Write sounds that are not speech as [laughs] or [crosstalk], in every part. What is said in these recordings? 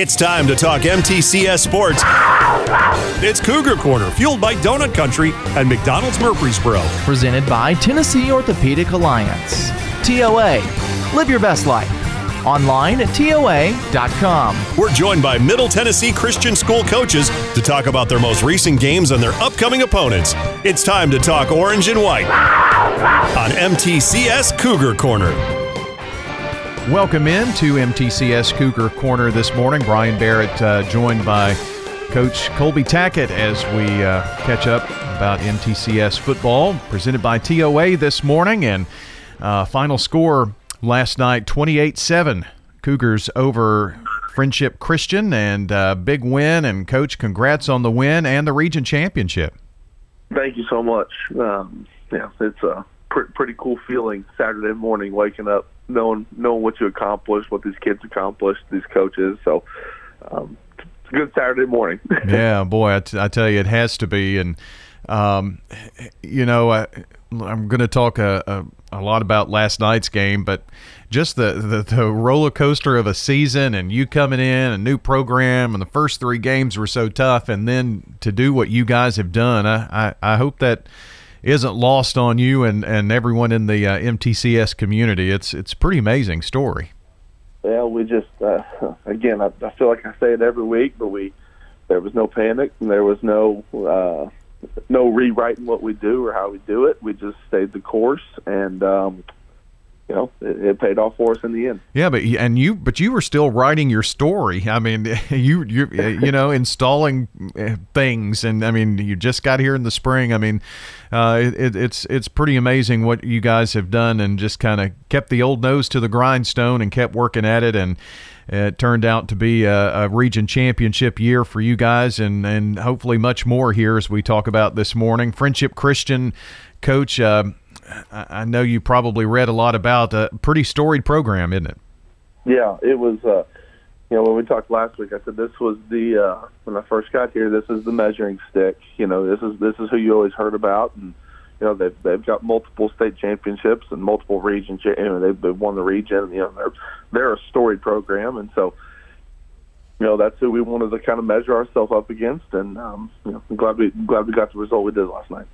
It's time to talk MTCS sports. It's Cougar Corner, fueled by Donut Country and McDonald's Murfreesboro. Presented by Tennessee Orthopedic Alliance. TOA. Live your best life. Online at TOA.com. We're joined by Middle Tennessee Christian School coaches to talk about their most recent games and their upcoming opponents. It's time to talk orange and white on MTCS Cougar Corner. Welcome in to MTCS Cougar Corner this morning. Brian Barrett uh, joined by Coach Colby Tackett as we uh, catch up about MTCS football, presented by TOA this morning. And uh, final score last night 28 7. Cougars over Friendship Christian, and uh, big win. And, Coach, congrats on the win and the region championship. Thank you so much. Um, yeah, it's a pr- pretty cool feeling Saturday morning waking up knowing knowing what you accomplished, what these kids accomplished, these coaches. So um, it's a good Saturday morning. [laughs] yeah, boy, I, t- I tell you, it has to be. And um, you know, I, I'm going to talk a, a, a, lot about last night's game, but just the, the, the roller coaster of a season and you coming in, a new program, and the first three games were so tough, and then to do what you guys have done, I, I, I hope that isn't lost on you and, and everyone in the uh, MTCS community. It's it's pretty amazing story. Well, we just uh, [laughs] again, I, I feel like I say it every week, but we there was no panic and there was no uh, no rewriting what we do or how we do it. We just stayed the course and. Um, you know, it, it, paid off for us in the end. Yeah, but and you, but you were still writing your story. I mean, [laughs] you, you, you know, installing uh, things, and I mean, you just got here in the spring. I mean, uh, it, it's it's pretty amazing what you guys have done, and just kind of kept the old nose to the grindstone and kept working at it, and it turned out to be a, a region championship year for you guys, and and hopefully much more here as we talk about this morning. Friendship Christian coach. Uh, I know you probably read a lot about a pretty storied program, isn't it? Yeah, it was. Uh, you know, when we talked last week, I said this was the uh, when I first got here. This is the measuring stick. You know, this is this is who you always heard about, and you know they've they've got multiple state championships and multiple region. You know, they've, they've won the region. You know, they're they're a storied program, and so you know that's who we wanted to kind of measure ourselves up against. And um, you know, I'm glad we glad we got the result we did last night.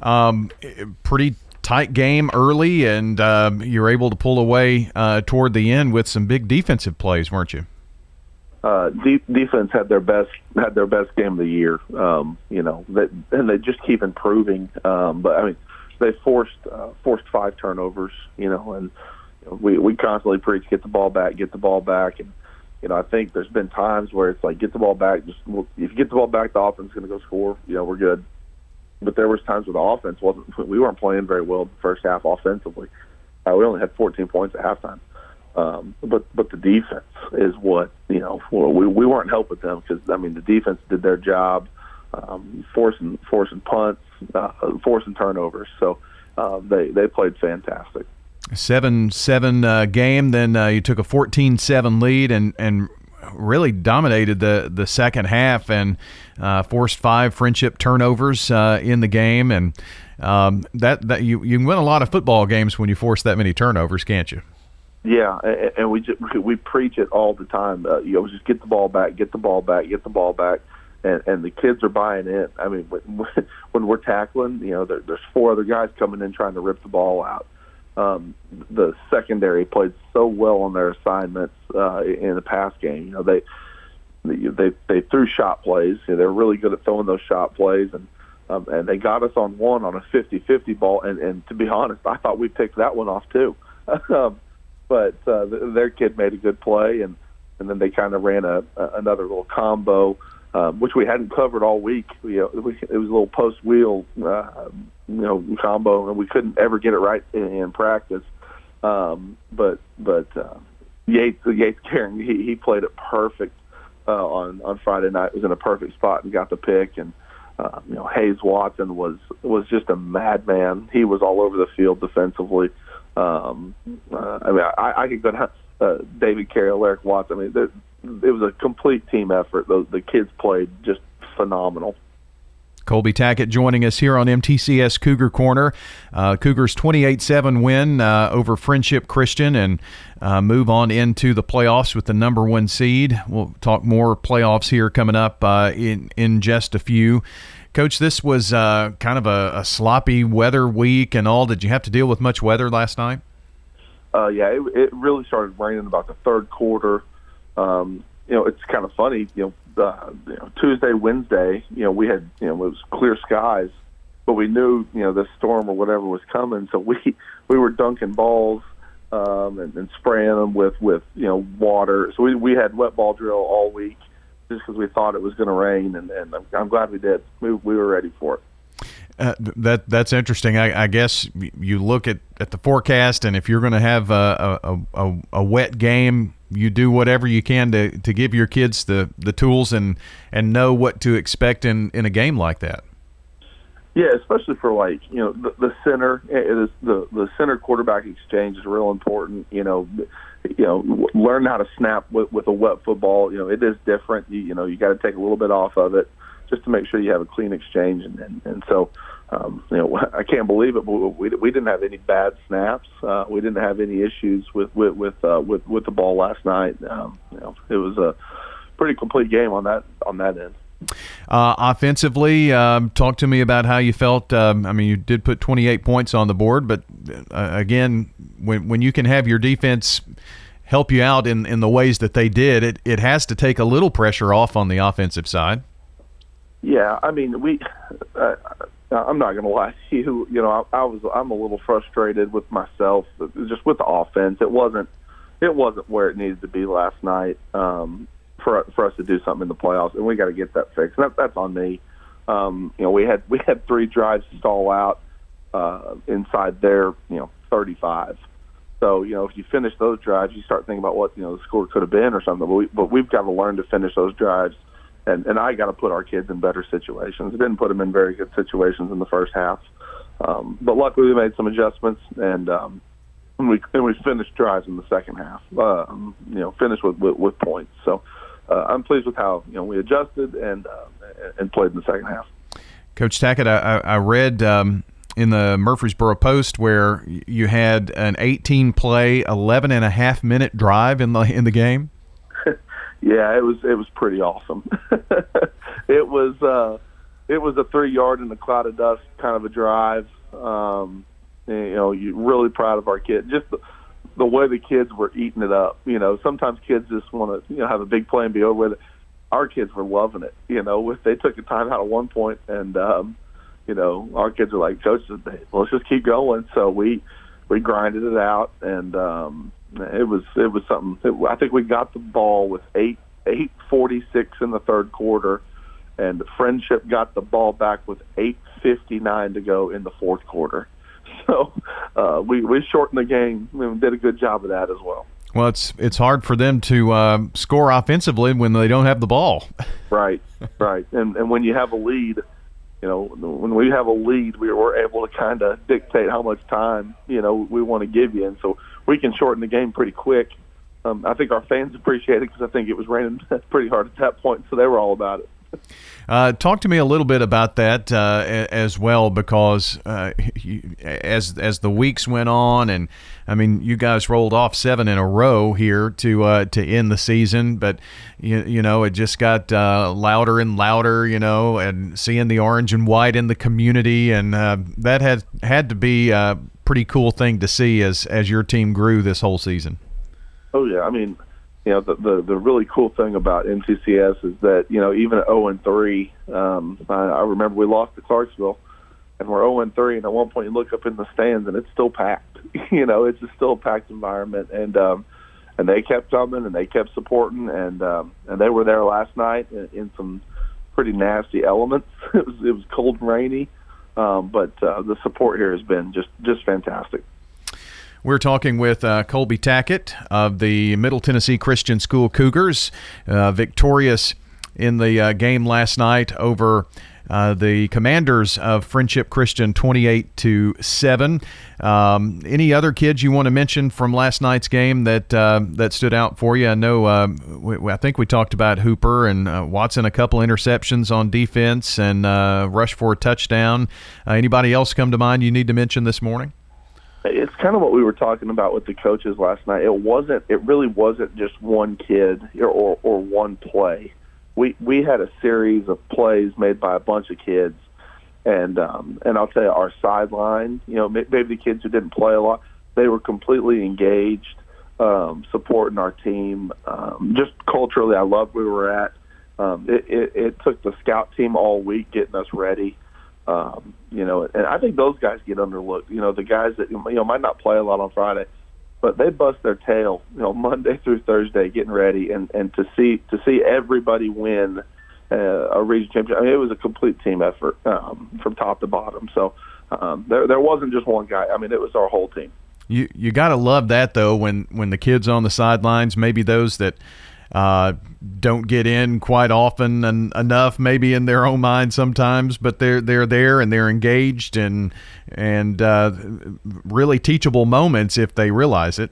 Um, pretty tight game early, and uh, you were able to pull away uh, toward the end with some big defensive plays, weren't you? Uh, de- defense had their best had their best game of the year. Um, you know, that, and they just keep improving. Um, but I mean, they forced uh, forced five turnovers. You know, and you know, we we constantly preach get the ball back, get the ball back, and you know I think there's been times where it's like get the ball back. Just if you get the ball back, the offense is going to go score. You know, we're good but there was times where the offense wasn't. We weren't playing very well the first half offensively. Uh, we only had 14 points at halftime. Um, but but the defense is what you know. We we weren't helping them because I mean the defense did their job, um, forcing forcing punts, uh, forcing turnovers. So uh, they they played fantastic. Seven seven uh, game. Then uh, you took a 14-7 lead and and really dominated the the second half and uh, forced five friendship turnovers uh, in the game, and um, that that you you win a lot of football games when you force that many turnovers, can't you? Yeah, and we just, we preach it all the time. Uh, you know, just get the ball back, get the ball back, get the ball back, and and the kids are buying in. I mean, when, [laughs] when we're tackling, you know, there, there's four other guys coming in trying to rip the ball out um, the secondary played so well on their assignments uh, in the pass game. You know, they they they threw shot plays. You know, they're really good at throwing those shot plays, and um, and they got us on one on a 50-50 ball. And and to be [laughs] honest, I thought we picked that one off too. [laughs] um, but uh, their kid made a good play, and and then they kind of ran a, a another little combo um, which we hadn't covered all week. We, uh, we, it was a little post wheel, uh, you know, combo, and we couldn't ever get it right in, in practice. Um, but but uh, Yates Yates Karen he, he played it perfect uh, on on Friday night. Was in a perfect spot and got the pick. And uh, you know Hayes Watson was was just a madman. He was all over the field defensively. Um, uh, I mean, I, I could go down uh, David Carey, Eric Watson. I mean, it was a complete team effort. The, the kids played just phenomenal. Colby Tackett joining us here on MTCS Cougar Corner. Uh, Cougars 28 7 win uh, over Friendship Christian and uh, move on into the playoffs with the number one seed. We'll talk more playoffs here coming up uh, in, in just a few. Coach, this was uh, kind of a, a, sloppy weather week and all. Did you have to deal with much weather last night? Uh, yeah, it, it, really started raining about the third quarter. Um, you know, it's kind of funny. You know, uh, you know, Tuesday, Wednesday, you know, we had you know it was clear skies, but we knew you know the storm or whatever was coming, so we [laughs] we were dunking balls um, and, and spraying them with with you know water. So we we had wet ball drill all week just because we thought it was going to rain, and, and I'm, I'm glad we did. We we were ready for it. Uh, that that's interesting. I, I, guess you look at, at the forecast, and if you're going to have a, a, a, a, wet game, you do whatever you can to, to give your kids the, the tools and, and know what to expect in, in a game like that. Yeah, especially for like you know the, the center, eh, it is the the center quarterback exchange is real important. You know, you know, learn how to snap with, with a wet football. You know, it is different. You, you know, you got to take a little bit off of it just to make sure you have a clean exchange. And and, and so, um, you know, [laughs] I can't believe it, but we we didn't have any bad snaps. Uh, we didn't have any issues with with with uh, with, with the ball last night. Um, you know, it was a pretty complete game on that on that end. Uh, offensively, um, talk to me about how you felt. Um, I mean, you did put 28 points on the board, but uh, again, when when you can have your defense help you out in, in the ways that they did, it, it has to take a little pressure off on the offensive side. Yeah, I mean, we. Uh, I'm not going to lie to you. You know, I, I was. I'm a little frustrated with myself, just with the offense. It wasn't. It wasn't where it needed to be last night um, for for us to do something in the playoffs, and we got to get that fixed. That, that's on me. Um, you know, we had we had three drives stall out uh, inside their you know 35. So you know, if you finish those drives, you start thinking about what you know the score could have been or something. But, we, but we've got to learn to finish those drives and and I got to put our kids in better situations. Didn't put them in very good situations in the first half, um, but luckily we made some adjustments and um, and we and we finished drives in the second half. Um, you know, finished with with, with points. So uh, I'm pleased with how you know we adjusted and uh, and played in the second half. Coach Tackett, I, I read. Um, in the Murfreesboro Post, where you had an 18 play, 11 and a half minute drive in the in the game. Yeah, it was it was pretty awesome. [laughs] it was uh, it was a three yard in a cloud of dust kind of a drive. Um, and, you know, you really proud of our kid. Just the, the way the kids were eating it up. You know, sometimes kids just want to you know have a big play and be over with it. Our kids were loving it. You know, they took a time out at one point, and um, you know, our kids are like, Coach, let's just keep going. So we we grinded it out, and um, it was it was something. It, I think we got the ball with eight eight forty six in the third quarter, and Friendship got the ball back with eight fifty nine to go in the fourth quarter. [laughs] So uh, we we shortened the game. We did a good job of that as well. Well, it's it's hard for them to uh, score offensively when they don't have the ball. [laughs] right, right, and and when you have a lead, you know, when we have a lead, we we're able to kind of dictate how much time you know we want to give you, and so we can shorten the game pretty quick. Um, I think our fans appreciate it because I think it was raining [laughs] pretty hard at that point, so they were all about it. Uh, talk to me a little bit about that uh, as well, because uh, [laughs] you, as as the weeks went on, and I mean, you guys rolled off seven in a row here to uh, to end the season, but you, you know it just got uh, louder and louder, you know, and seeing the orange and white in the community, and uh, that had had to be pretty cool thing to see as as your team grew this whole season. Oh yeah, I mean you know the, the the really cool thing about MTCS is that you know even at 0 and 3, um, I, I remember we lost to Clarksville, and we're 0 and 3, and at one point you look up in the stands and it's still packed. [laughs] you know, it's a still a packed environment, and um, and they kept coming and they kept supporting, and um, and they were there last night in, in some pretty nasty elements. [laughs] it was it was cold and rainy, um, but uh, the support here has been just just fantastic. We're talking with uh, Colby Tackett of the Middle Tennessee Christian School Cougars, uh, victorious in the uh, game last night over uh, the Commanders of Friendship Christian 28 to 7. Um, any other kids you want to mention from last night's game that uh, that stood out for you? I know uh, we, I think we talked about Hooper and uh, Watson a couple interceptions on defense and uh, rush for a touchdown. Anybody else come to mind you need to mention this morning? It's kind of what we were talking about with the coaches last night. It wasn't. It really wasn't just one kid or or, or one play we we had a series of plays made by a bunch of kids, and um, and I'll tell you, our sideline, you know, maybe the kids who didn't play a lot, they were completely engaged, um, supporting our team. Um, just culturally, I loved where we were at. Um, it, it, it took the scout team all week getting us ready. Um, you know, and I think those guys get underlooked. You know, the guys that you know might not play a lot on Friday but they bust their tail, you know, Monday through Thursday, getting ready, and and to see to see everybody win uh, a region championship. I mean, it was a complete team effort um, from top to bottom. So um, there there wasn't just one guy. I mean, it was our whole team. You you got to love that though when when the kids on the sidelines, maybe those that uh, don't get in quite often and enough, maybe in their own mind sometimes, but they're they're there and they're engaged and and uh, really teachable moments if they realize it.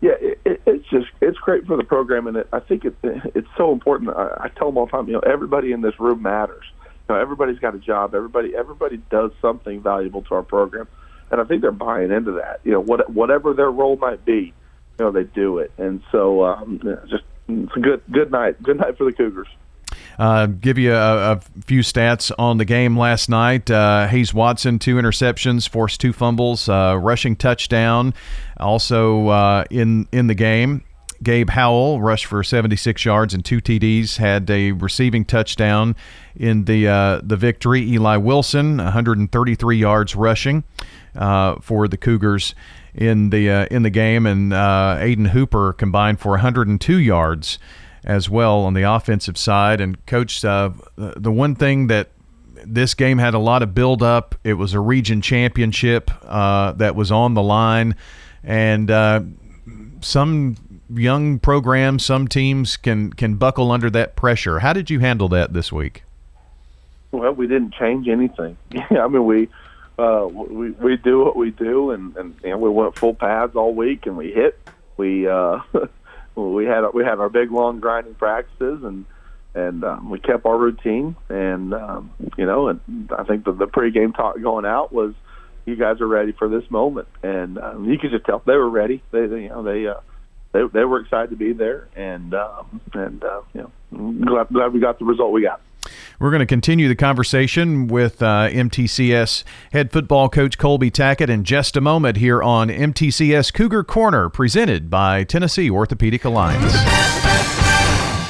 Yeah, it, it's just it's great for the program, and it, I think it, it's so important. I, I tell them all the time, you know, everybody in this room matters. You know, everybody's got a job. Everybody everybody does something valuable to our program, and I think they're buying into that. You know, what whatever their role might be, you know, they do it, and so um, just it's a good good night. Good night for the Cougars. Uh, give you a, a, few stats on the game last night. Uh, Hayes Watson, two interceptions, forced two fumbles, uh, rushing touchdown. Also uh, in in the game, Gabe Howell rushed for 76 yards and two TDs, had a receiving touchdown in the uh, the victory. Eli Wilson, 133 yards rushing uh, for the Cougars in the uh, in the game, and uh, Aiden Hooper combined for 102 yards as well on the offensive side. And coach, uh, the one thing that this game had a lot of build up. It was a region championship uh, that was on the line, and uh, some young programs, some teams can can buckle under that pressure. How did you handle that this week? Well, we didn't change anything. [laughs] I mean, we uh, we we do what we do, and and know, we went full pads all week, and we hit. We uh, [laughs] we had we had our big long grinding practices, and and um, we kept our routine, and um, you know, and I think the, the pregame talk going out was, you guys are ready for this moment, and um, you could just tell they were ready. They, they you know they. Uh, they, they were excited to be there, and um, and uh, you know, glad, glad we got the result we got. We're going to continue the conversation with uh, MTCS head football coach Colby Tackett in just a moment here on MTCS Cougar Corner, presented by Tennessee Orthopedic Alliance.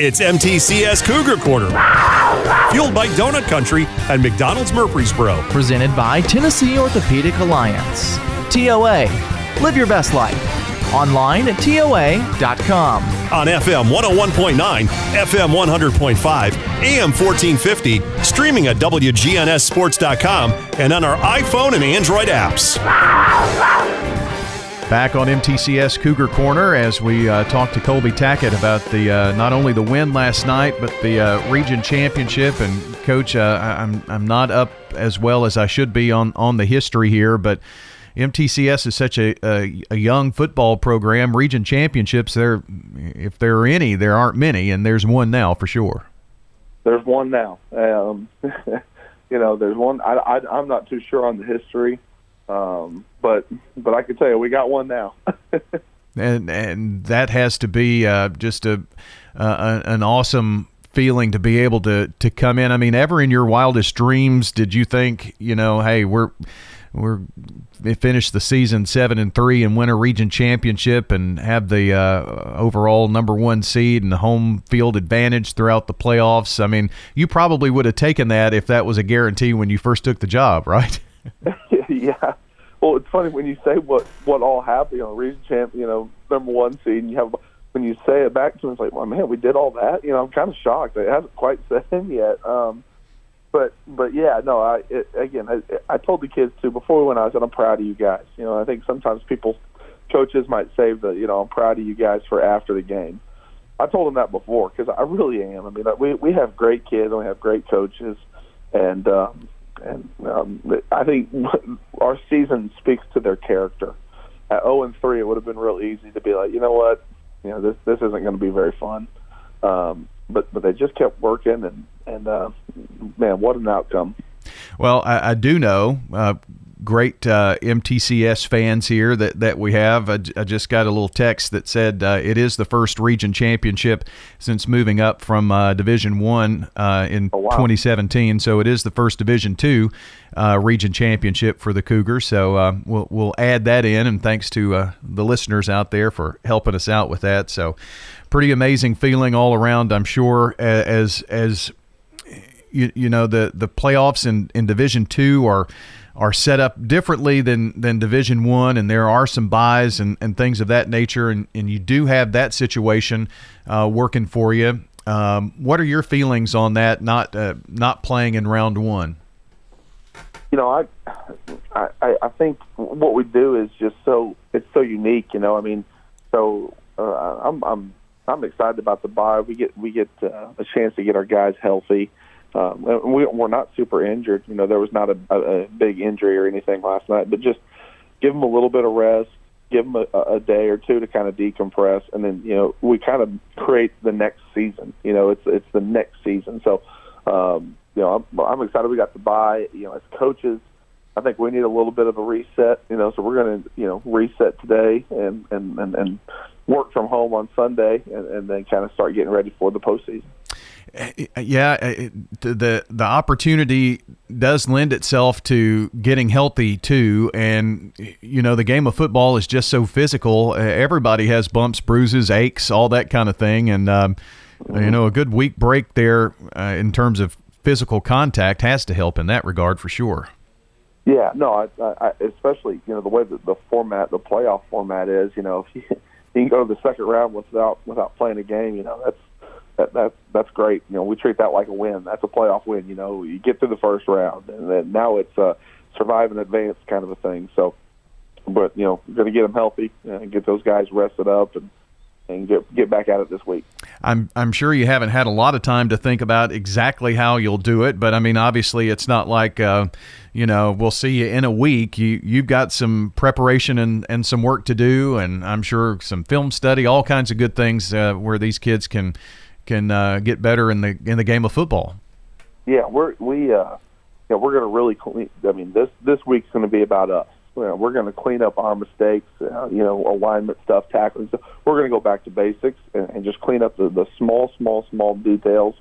It's MTCS Cougar Corner. Fueled by Donut Country and McDonald's Murfreesboro. Presented by Tennessee Orthopedic Alliance. TOA. Live your best life. Online at TOA.com. On FM 101.9, FM 100.5, AM 1450, streaming at WGNSSports.com, and on our iPhone and Android apps. Back on MTCS Cougar Corner as we uh, talk to Colby Tackett about the uh, not only the win last night but the uh, region championship. And coach, uh, I'm I'm not up as well as I should be on on the history here, but MTCS is such a, a, a young football program. Region championships, there if there are any, there aren't many, and there's one now for sure. There's one now. Um, [laughs] you know, there's one. I, I, I'm not too sure on the history. Um, but but I can tell you, we got one now. [laughs] and and that has to be uh, just a uh, an awesome feeling to be able to to come in. I mean, ever in your wildest dreams did you think, you know, hey, we're we're finish the season seven and three and win a region championship and have the uh, overall number one seed and the home field advantage throughout the playoffs. I mean, you probably would have taken that if that was a guarantee when you first took the job, right? [laughs] [laughs] yeah. Well, it's funny when you say what what all happened. You know, region champ, you know, number one seed, and you have when you say it back to him, it's like, well, man, we did all that. You know, I'm kind of shocked. It hasn't quite [laughs] set in yet. Um, but but yeah, no. I it, again, I, I told the kids too before we went. out, I said, I'm proud of you guys. You know, I think sometimes people, coaches might save the, you know, I'm proud of you guys for after the game. I told them that before because I really am. I mean, we we have great kids and we have great coaches, and um, and um, I think [laughs] our season speaks to their character. At 0 and 3, it would have been real easy to be like, you know what, you know this this isn't going to be very fun. Um, but but they just kept working, and and uh, man, what an outcome! Well, I, I do know. Uh, great uh, MTCS fans here that, that we have. I, I, just got a little text that said uh, it is the first region championship since moving up from uh, Division One uh, in oh, wow. 2017. So it is the first Division Two uh, region championship for the Cougars. So uh, we'll we'll add that in, and thanks to the listeners out there for helping us out with that. So pretty amazing feeling all around. I'm sure as as you, you know the the playoffs in, in Division Two are are set up differently than than Division One, and there are some byes and, and things of that nature, and, and you do have that situation uh, working for you. Um, what are your feelings on that? Not uh, not playing in round one. You know, I, I I think what we do is just so it's so unique. You know, I mean, so uh, I'm I'm I'm excited about the bye. We get we get uh, a chance to get our guys healthy. Um, we, we're not super injured. You know, there was not a, a, a big injury or anything last night, but just give them a little bit of rest, give them a, a day or two to kind of decompress, and then you know we kind of create the next season. You know, it's it's the next season. So, um, you know, I'm, I'm excited we got to buy. You know, as coaches, I think we need a little bit of a reset. You know, so we're going to you know reset today and and and, and work from home on Sunday, and, and then kind of start getting ready for the postseason. Yeah, the the opportunity does lend itself to getting healthy too, and you know the game of football is just so physical. Everybody has bumps, bruises, aches, all that kind of thing, and um, you know a good week break there uh, in terms of physical contact has to help in that regard for sure. Yeah, no, I, I, especially you know the way that the format, the playoff format is. You know, if you, [laughs] you can go to the second round without without playing a game, you know that's that that that's great. You know, we treat that like a win. That's a playoff win. You know, you get through the first round, and then now it's a survive and advance kind of a thing. So, but you know, going to get them healthy and get those guys rested up and and get get back at it this week. I'm I'm sure you haven't had a lot of time to think about exactly how you'll do it, but I mean, obviously, it's not like uh, you know we'll see you in a week. You you've got some preparation and and some work to do, and I'm sure some film study, all kinds of good things uh, where these kids can can uh, get better in the in the game of football. Yeah, we're we uh, yeah we're going to really clean. I mean, this this week's going to be about us. You know, we're going to clean up our mistakes. Uh, you know, alignment stuff, tackling stuff. We're going to go back to basics and, and just clean up the, the small, small, small details.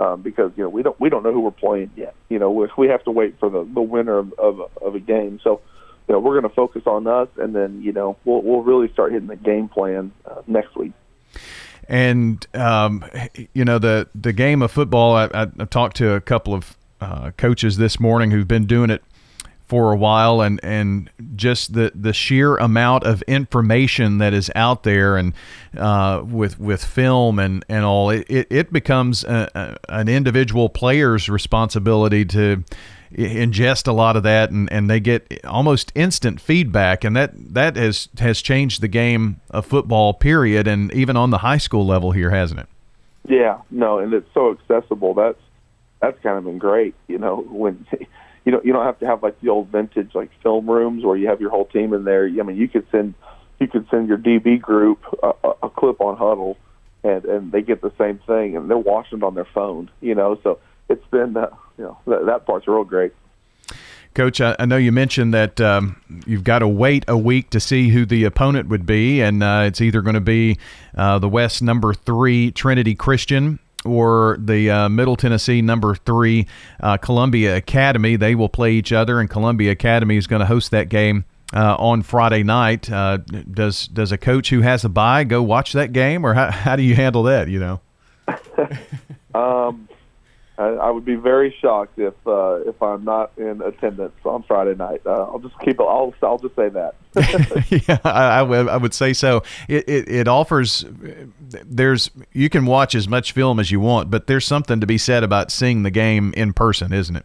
Um, because you know we don't we don't know who we're playing yet. You know we, we have to wait for the the winner of of, of a game. So you know we're going to focus on us, and then you know we'll we'll really start hitting the game plan uh, next week. And um, you know the the game of football. I, I, I talked to a couple of uh, coaches this morning who've been doing it for a while, and and just the the sheer amount of information that is out there, and uh, with with film and and all, it it becomes a, a, an individual player's responsibility to ingest a lot of that and, and they get almost instant feedback and that that has has changed the game of football period and even on the high school level here hasn't it? Yeah no and it's so accessible. That's that's kind of been great you know when [laughs] you know you don't have to have like the old vintage like film rooms where you have your whole team in there. I mean you could send you could send your db group a, a clip on Hudl and and they get the same thing and they're watching it on their phone you know so it's been uh, you know that, that part's real great. Coach, I, I know you mentioned that um, you've got to wait a week to see who the opponent would be, and uh, it's either going to be uh, the West number three Trinity Christian or the uh, Middle Tennessee number three uh, Columbia Academy. They will play each other, and Columbia Academy is going to host that game. Uh, on Friday night, uh, does does a coach who has a bye go watch that game, or how, how do you handle that? You know, [laughs] um, I, I would be very shocked if uh, if I'm not in attendance on Friday night. Uh, I'll just keep. it. I'll I'll just say that. [laughs] [laughs] yeah, I, I, would, say so. It, it it offers. There's you can watch as much film as you want, but there's something to be said about seeing the game in person, isn't it?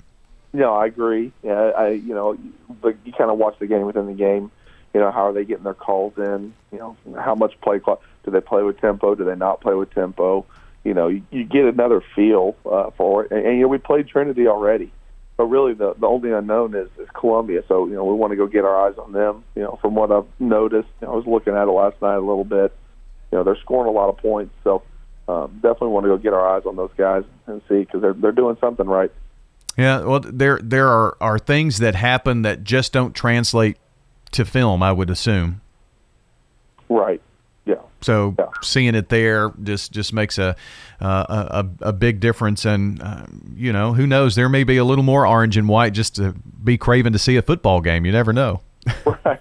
Yeah, I agree. Yeah, I you know, but you kind of watch the game within the game. You know, how are they getting their calls in? You know, how much play clock do they play with tempo? Do they not play with tempo? You know, you, you get another feel uh, for it. And, and you know, we played Trinity already, but really the the only unknown is is Columbia. So you know, we want to go get our eyes on them. You know, from what I've noticed, you know, I was looking at it last night a little bit. You know, they're scoring a lot of points, so um, definitely want to go get our eyes on those guys and see because they're they're doing something right. Yeah, well, there there are are things that happen that just don't translate to film. I would assume. Right. So yeah. seeing it there just just makes a uh, a, a big difference, and uh, you know who knows there may be a little more orange and white just to be craving to see a football game. You never know. [laughs] right.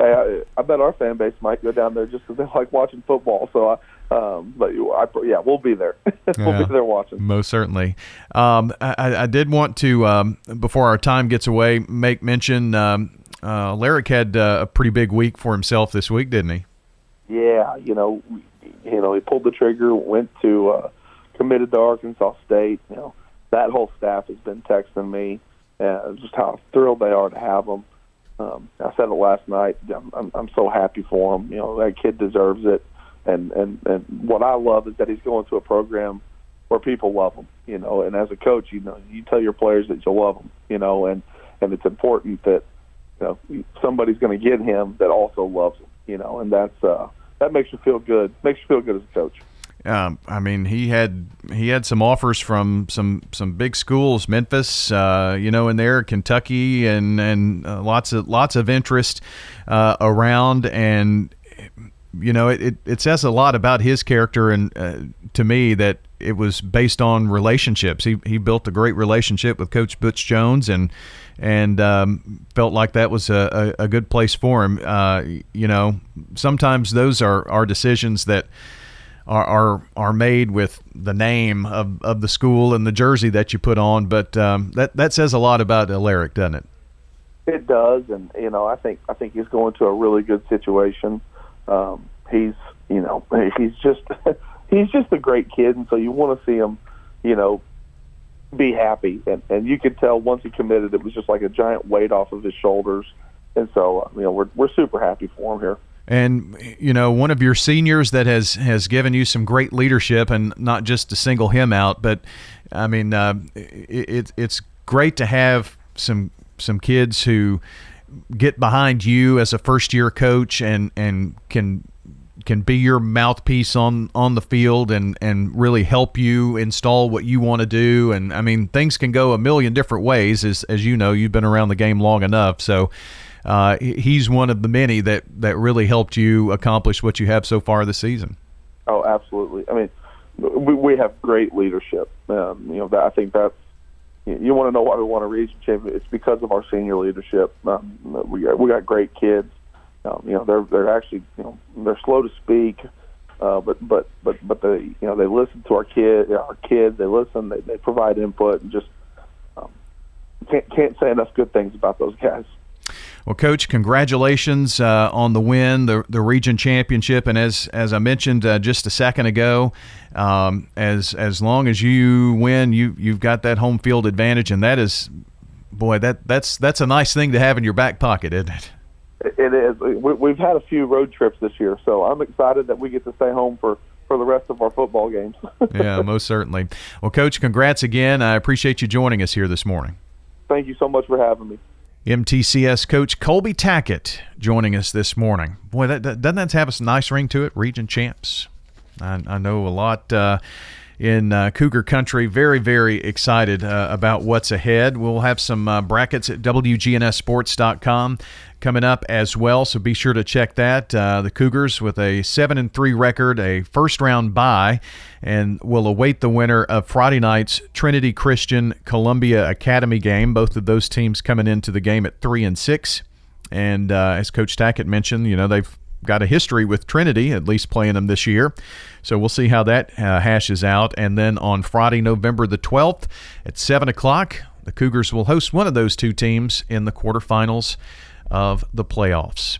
I, I bet our fan base might go down there just because they like watching football. So, I, um, but I, yeah, we'll be there. [laughs] we'll yeah, be there watching. Most certainly. Um, I, I, did want to um, before our time gets away make mention. Um, uh, Larrick had uh, a pretty big week for himself this week, didn't he? Yeah, you know, you know, he pulled the trigger, went to uh, committed to Arkansas State. You know, that whole staff has been texting me uh, just how thrilled they are to have him. Um, I said it last night. I'm, I'm, I'm so happy for him. You know, that kid deserves it. And and and what I love is that he's going to a program where people love him. You know, and as a coach, you know, you tell your players that you love them. You know, and and it's important that you know somebody's going to get him that also loves him. You know, and that's uh, that makes you feel good. Makes you feel good as a coach. Um, I mean, he had he had some offers from some some big schools, Memphis, uh, you know, in there, Kentucky, and and uh, lots of lots of interest uh, around, and you know, it, it, it says a lot about his character, and uh, to me that it was based on relationships. He he built a great relationship with Coach Butch Jones, and and um, felt like that was a, a, a good place for him. Uh, you know, sometimes those are, are decisions that are, are are made with the name of, of the school and the jersey that you put on, but um, that that says a lot about Alaric, doesn't it? It does, and you know, I think I think he's going to a really good situation. Um, he's you know he's just [laughs] he's just a great kid, and so you want to see him, you know, be happy. And, and you could tell once he committed, it was just like a giant weight off of his shoulders. And so, you know, we're, we're super happy for him here. And you know, one of your seniors that has has given you some great leadership, and not just to single him out, but I mean, uh, it, it's great to have some some kids who get behind you as a first year coach and and can can be your mouthpiece on on the field and and really help you install what you want to do and I mean things can go a million different ways as as you know you've been around the game long enough so uh, he's one of the many that that really helped you accomplish what you have so far this season. Oh, absolutely. I mean, we, we have great leadership. Um, you know, that, I think that's you want to know why we want a region champion. It's because of our senior leadership. Um, we we got great kids um, you know, they're they're actually you know they're slow to speak, uh, but but but but they you know they listen to our kid our kids. They listen. They they provide input and just um, can't can't say enough good things about those guys. Well, Coach, congratulations uh, on the win, the the region championship, and as as I mentioned uh, just a second ago, um, as as long as you win, you you've got that home field advantage, and that is, boy, that that's that's a nice thing to have in your back pocket, isn't it? It is. We've had a few road trips this year, so I'm excited that we get to stay home for for the rest of our football games. [laughs] yeah, most certainly. Well, Coach, congrats again. I appreciate you joining us here this morning. Thank you so much for having me. MTCS coach Colby Tackett joining us this morning. Boy, that, that doesn't that have a nice ring to it? Region champs. I, I know a lot uh, in uh, Cougar Country. Very, very excited uh, about what's ahead. We'll have some uh, brackets at WGNSSports.com coming up as well. So be sure to check that. Uh, the Cougars with a seven and three record, a first round bye, and will await the winner of Friday night's Trinity Christian Columbia Academy game. Both of those teams coming into the game at three and six. And uh, as Coach Tackett mentioned, you know they've got a history with Trinity, at least playing them this year. So we'll see how that uh, hashes out. And then on Friday, November the 12th at 7 o'clock, the Cougars will host one of those two teams in the quarterfinals of the playoffs.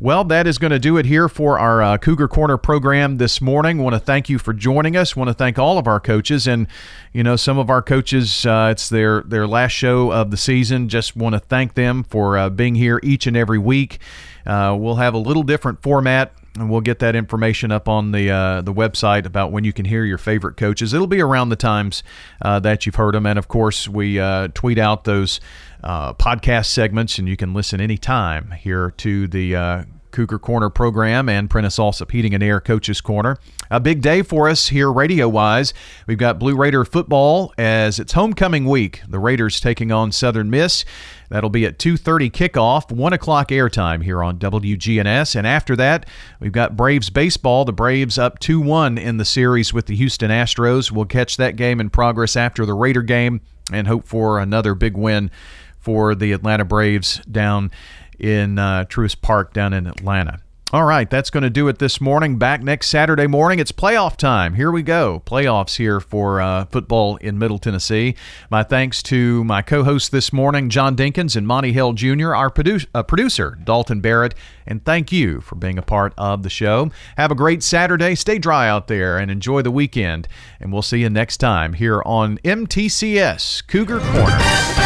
Well, that is going to do it here for our uh, Cougar Corner program this morning. Want to thank you for joining us. Want to thank all of our coaches, and you know some of our coaches. Uh, it's their their last show of the season. Just want to thank them for uh, being here each and every week. Uh, we'll have a little different format and we'll get that information up on the uh, the website about when you can hear your favorite coaches. It'll be around the times uh, that you've heard them, and of course, we uh, tweet out those uh, podcast segments, and you can listen anytime here to the uh, Cougar Corner program and Prentice Allsup Heating and Air Coaches Corner. A big day for us here radio wise. We've got Blue Raider football as it's homecoming week. The Raiders taking on Southern Miss. That'll be at 2:30 kickoff, one o'clock airtime here on WGNS. And after that, we've got Braves baseball. The Braves up 2-1 in the series with the Houston Astros. We'll catch that game in progress after the Raider game and hope for another big win for the Atlanta Braves down in uh, Truist Park down in Atlanta. All right, that's going to do it this morning. Back next Saturday morning. It's playoff time. Here we go. Playoffs here for uh, football in Middle Tennessee. My thanks to my co hosts this morning, John Dinkins and Monty Hill Jr., our produ- uh, producer, Dalton Barrett, and thank you for being a part of the show. Have a great Saturday. Stay dry out there and enjoy the weekend. And we'll see you next time here on MTCS Cougar Corner.